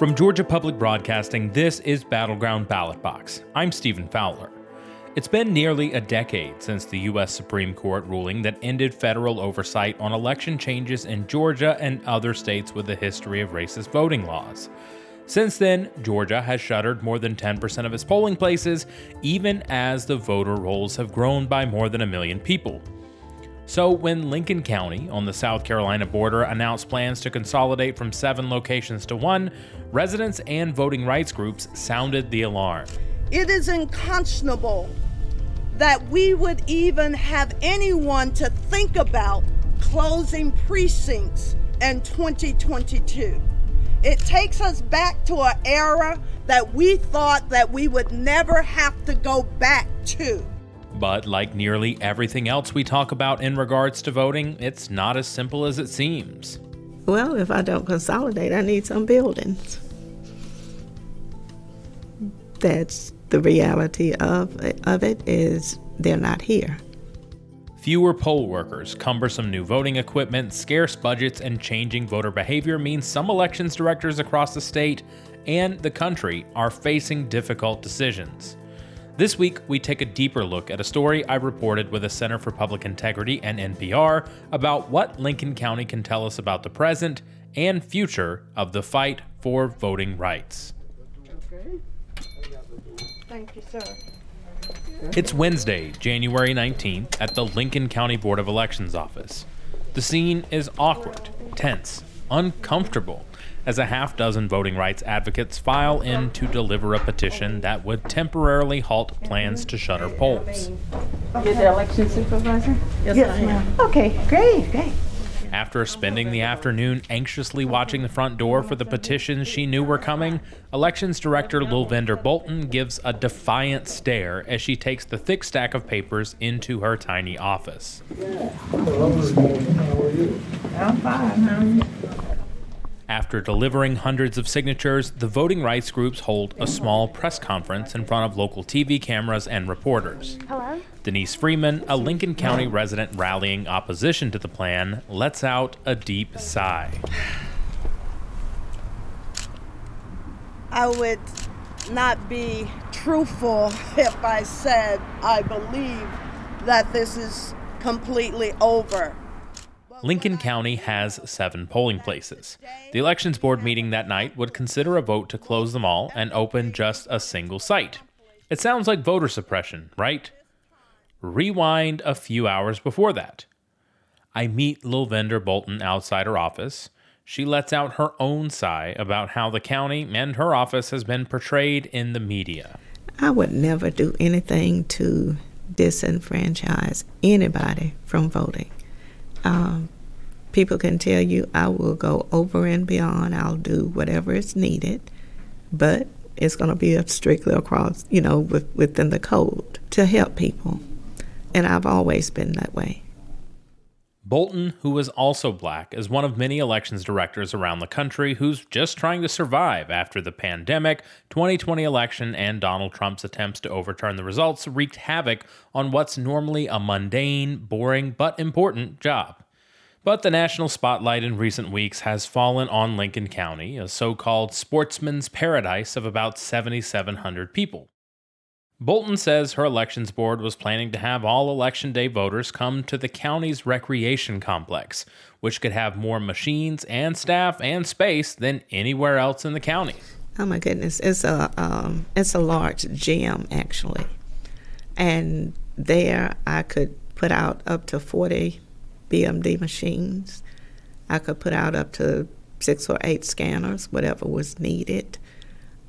From Georgia Public Broadcasting, this is Battleground Ballot Box. I'm Stephen Fowler. It's been nearly a decade since the U.S. Supreme Court ruling that ended federal oversight on election changes in Georgia and other states with a history of racist voting laws. Since then, Georgia has shuttered more than 10% of its polling places, even as the voter rolls have grown by more than a million people. So, when Lincoln County on the South Carolina border announced plans to consolidate from seven locations to one, residents and voting rights groups sounded the alarm. It is unconscionable that we would even have anyone to think about closing precincts in 2022. It takes us back to an era that we thought that we would never have to go back to. But like nearly everything else we talk about in regards to voting, it's not as simple as it seems. Well, if I don't consolidate, I need some buildings. That's the reality of, of it is they're not here. Fewer poll workers, cumbersome new voting equipment, scarce budgets, and changing voter behavior means some elections directors across the state and the country are facing difficult decisions. This week, we take a deeper look at a story I reported with the Center for Public Integrity and NPR about what Lincoln County can tell us about the present and future of the fight for voting rights. Okay. Thank you, sir. It's Wednesday, January 19th, at the Lincoln County Board of Elections office. The scene is awkward, tense, uncomfortable as a half dozen voting rights advocates file in to deliver a petition that would temporarily halt plans to shutter polls. You're the election supervisor? Yes, ma'am. Okay, great, great. After spending the afternoon anxiously watching the front door for the petitions she knew were coming, Elections Director Lilvender Bolton gives a defiant stare as she takes the thick stack of papers into her tiny office. I'm. How are you? After delivering hundreds of signatures, the voting rights groups hold a small press conference in front of local TV cameras and reporters. Hello? Denise Freeman, a Lincoln County resident rallying opposition to the plan, lets out a deep sigh. I would not be truthful if I said I believe that this is completely over. Lincoln County has seven polling places. The elections board meeting that night would consider a vote to close them all and open just a single site. It sounds like voter suppression, right? Rewind a few hours before that. I meet Lil Lilvender Bolton outside her office. She lets out her own sigh about how the county and her office has been portrayed in the media. I would never do anything to disenfranchise anybody from voting. Um, people can tell you I will go over and beyond. I'll do whatever is needed, but it's going to be strictly across, you know, with, within the code to help people. And I've always been that way. Bolton, who is also black, is one of many elections directors around the country who's just trying to survive after the pandemic, 2020 election, and Donald Trump's attempts to overturn the results wreaked havoc on what's normally a mundane, boring, but important job. But the national spotlight in recent weeks has fallen on Lincoln County, a so called sportsman's paradise of about 7,700 people. Bolton says her elections board was planning to have all election day voters come to the county's recreation complex, which could have more machines and staff and space than anywhere else in the county. Oh my goodness, it's a um, it's a large gym actually, and there I could put out up to forty BMD machines. I could put out up to six or eight scanners, whatever was needed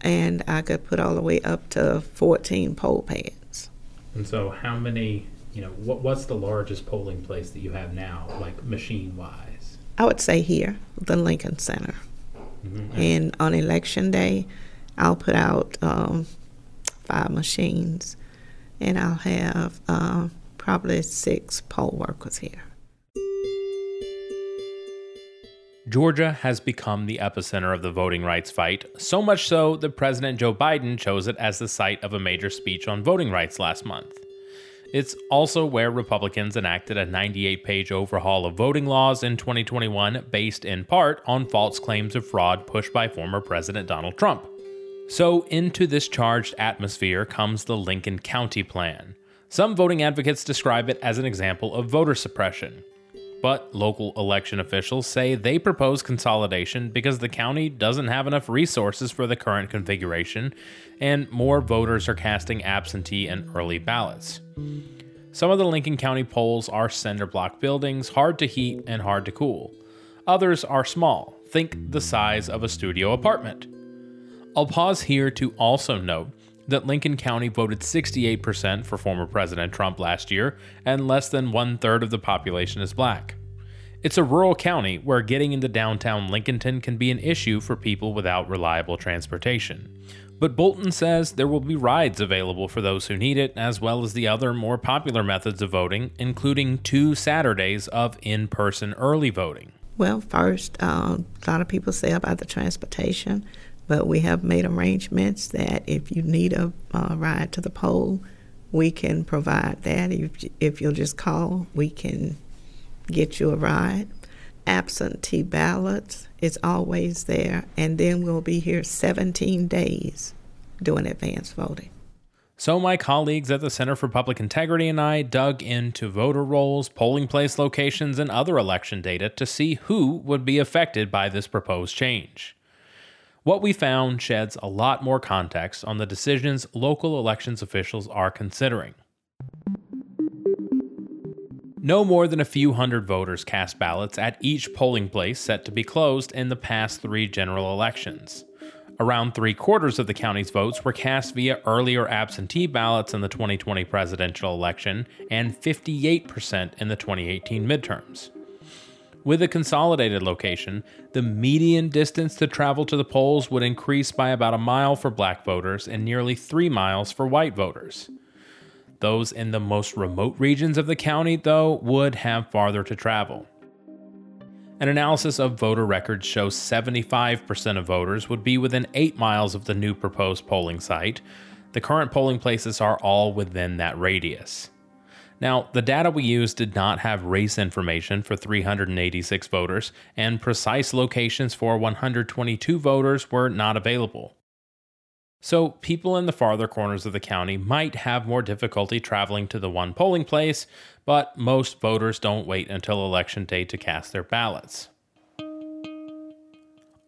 and I could put all the way up to 14 poll pads. And so, how many, you know, what, what's the largest polling place that you have now, like machine wise? I would say here, the Lincoln Center. Mm-hmm. And on election day, I'll put out um, five machines, and I'll have uh, probably six poll workers here. Georgia has become the epicenter of the voting rights fight, so much so that President Joe Biden chose it as the site of a major speech on voting rights last month. It's also where Republicans enacted a 98 page overhaul of voting laws in 2021 based in part on false claims of fraud pushed by former President Donald Trump. So, into this charged atmosphere comes the Lincoln County Plan. Some voting advocates describe it as an example of voter suppression. But local election officials say they propose consolidation because the county doesn't have enough resources for the current configuration, and more voters are casting absentee and early ballots. Some of the Lincoln County polls are cinder block buildings, hard to heat and hard to cool. Others are small, think the size of a studio apartment. I'll pause here to also note that Lincoln County voted 68% for former President Trump last year, and less than one third of the population is black. It's a rural county where getting into downtown Lincolnton can be an issue for people without reliable transportation. But Bolton says there will be rides available for those who need it, as well as the other more popular methods of voting, including two Saturdays of in person early voting. Well, first, uh, a lot of people say about the transportation. But we have made arrangements that if you need a ride to the poll, we can provide that. If, if you'll just call, we can get you a ride. Absentee ballots is always there, and then we'll be here 17 days doing advance voting. So, my colleagues at the Center for Public Integrity and I dug into voter rolls, polling place locations, and other election data to see who would be affected by this proposed change. What we found sheds a lot more context on the decisions local elections officials are considering. No more than a few hundred voters cast ballots at each polling place set to be closed in the past three general elections. Around three quarters of the county's votes were cast via earlier absentee ballots in the 2020 presidential election and 58% in the 2018 midterms. With a consolidated location, the median distance to travel to the polls would increase by about a mile for black voters and nearly three miles for white voters. Those in the most remote regions of the county, though, would have farther to travel. An analysis of voter records shows 75% of voters would be within 8 miles of the new proposed polling site. The current polling places are all within that radius. Now, the data we used did not have race information for 386 voters, and precise locations for 122 voters were not available. So, people in the farther corners of the county might have more difficulty traveling to the one polling place, but most voters don't wait until election day to cast their ballots.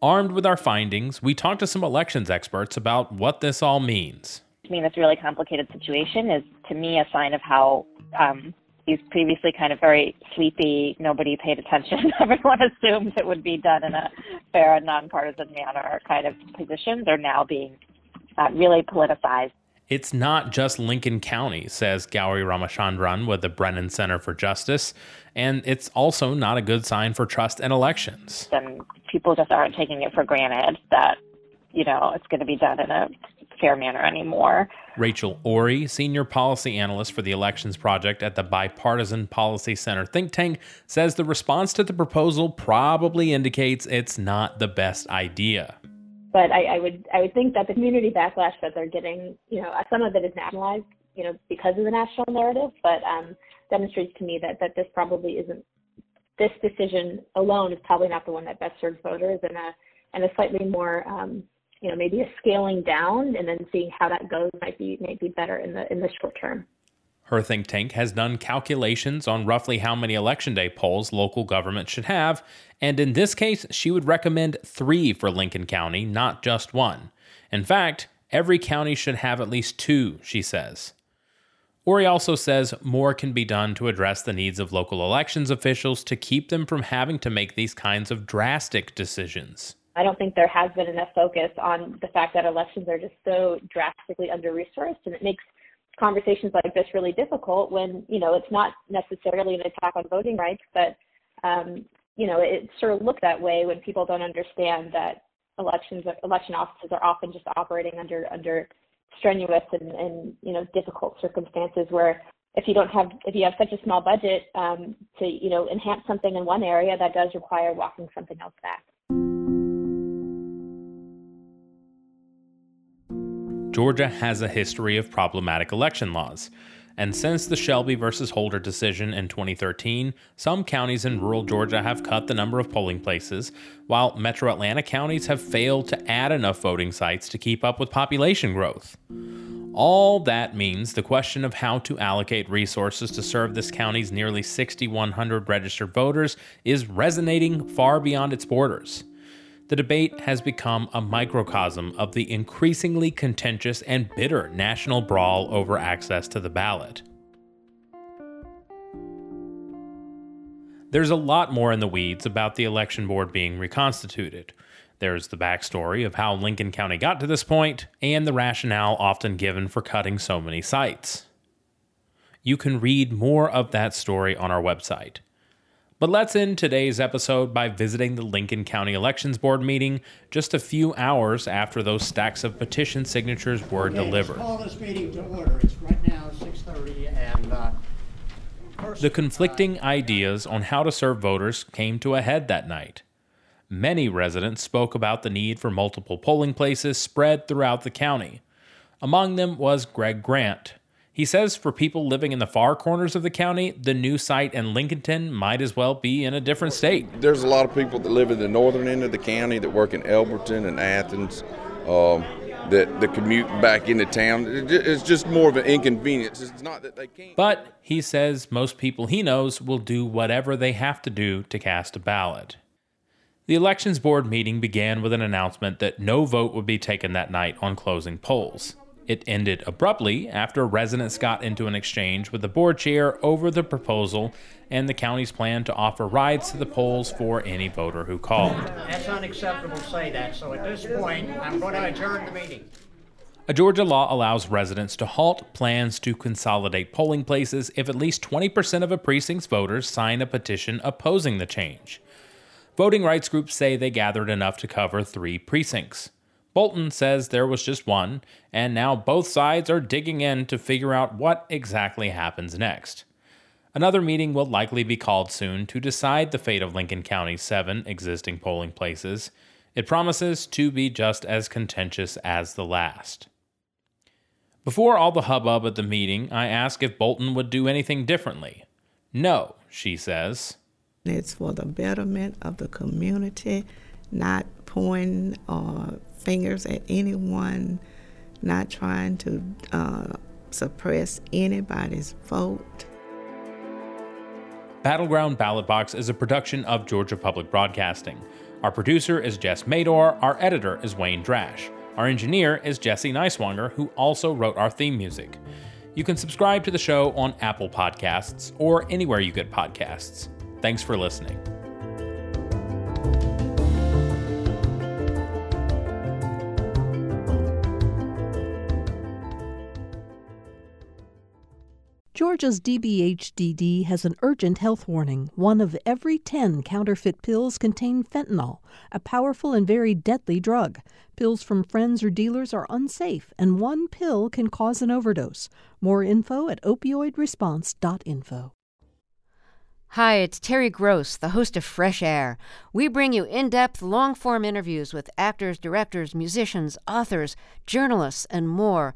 Armed with our findings, we talked to some elections experts about what this all means. I mean, this really complicated situation is, to me, a sign of how um, these previously kind of very sleepy, nobody paid attention, everyone assumed it would be done in a fair and nonpartisan manner kind of positions are now being uh, really politicized. It's not just Lincoln County, says Gowri Ramachandran with the Brennan Center for Justice, and it's also not a good sign for trust in elections. And people just aren't taking it for granted that, you know, it's going to be done in a fair manner anymore. Rachel Orey, Senior Policy Analyst for the Elections Project at the Bipartisan Policy Center think tank, says the response to the proposal probably indicates it's not the best idea. But I, I would I would think that the community backlash that they're getting, you know, some of it is nationalized, you know, because of the national narrative, but um, demonstrates to me that that this probably isn't this decision alone is probably not the one that best serves voters, and a and a slightly more um, you know maybe a scaling down and then seeing how that goes might be might be better in the in the short term. Her think tank has done calculations on roughly how many election day polls local government should have, and in this case, she would recommend three for Lincoln County, not just one. In fact, every county should have at least two, she says. Orey also says more can be done to address the needs of local elections officials to keep them from having to make these kinds of drastic decisions. I don't think there has been enough focus on the fact that elections are just so drastically under resourced, and it makes conversations like this really difficult when you know it's not necessarily an attack on voting rights, but um, you know it sort of looks that way when people don't understand that elections election offices are often just operating under under strenuous and, and you know difficult circumstances where if you don't have if you have such a small budget um, to you know enhance something in one area that does require walking something else back. Georgia has a history of problematic election laws. And since the Shelby versus Holder decision in 2013, some counties in rural Georgia have cut the number of polling places, while metro Atlanta counties have failed to add enough voting sites to keep up with population growth. All that means the question of how to allocate resources to serve this county's nearly 6,100 registered voters is resonating far beyond its borders the debate has become a microcosm of the increasingly contentious and bitter national brawl over access to the ballot. There's a lot more in the weeds about the election board being reconstituted. There's the backstory of how Lincoln County got to this point, and the rationale often given for cutting so many sites. You can read more of that story on our website, but let's end today's episode by visiting the Lincoln County Elections Board meeting just a few hours after those stacks of petition signatures were okay, delivered. Call this meeting to order. It's right now 6:30 and. Uh, the conflicting ideas on how to serve voters came to a head that night. Many residents spoke about the need for multiple polling places spread throughout the county. Among them was Greg Grant, he says for people living in the far corners of the county, the new site in Lincolnton might as well be in a different state. There's a lot of people that live in the northern end of the county that work in Elberton and Athens. Um, that the commute back into town it's just more of an inconvenience. It's not that they can't. But he says most people he knows will do whatever they have to do to cast a ballot. The elections board meeting began with an announcement that no vote would be taken that night on closing polls. It ended abruptly after residents got into an exchange with the board chair over the proposal and the county's plan to offer rides to the polls for any voter who called. That's unacceptable to say that, so at this point, I'm going to adjourn the meeting. A Georgia law allows residents to halt plans to consolidate polling places if at least 20% of a precinct's voters sign a petition opposing the change. Voting rights groups say they gathered enough to cover three precincts. Bolton says there was just one, and now both sides are digging in to figure out what exactly happens next. Another meeting will likely be called soon to decide the fate of Lincoln County's seven existing polling places. It promises to be just as contentious as the last. Before all the hubbub at the meeting, I ask if Bolton would do anything differently. No, she says. It's for the betterment of the community, not pointing or fingers at anyone, not trying to uh, suppress anybody's vote. Battleground Ballot Box is a production of Georgia Public Broadcasting. Our producer is Jess Mador, our editor is Wayne Drash. Our engineer is Jesse Neiswanger, who also wrote our theme music. You can subscribe to the show on Apple Podcasts or anywhere you get podcasts. Thanks for listening. Georgia's DBHDD has an urgent health warning. One of every 10 counterfeit pills contain fentanyl, a powerful and very deadly drug. Pills from friends or dealers are unsafe, and one pill can cause an overdose. More info at opioidresponse.info. Hi, it's Terry Gross, the host of Fresh Air. We bring you in depth, long form interviews with actors, directors, musicians, authors, journalists, and more.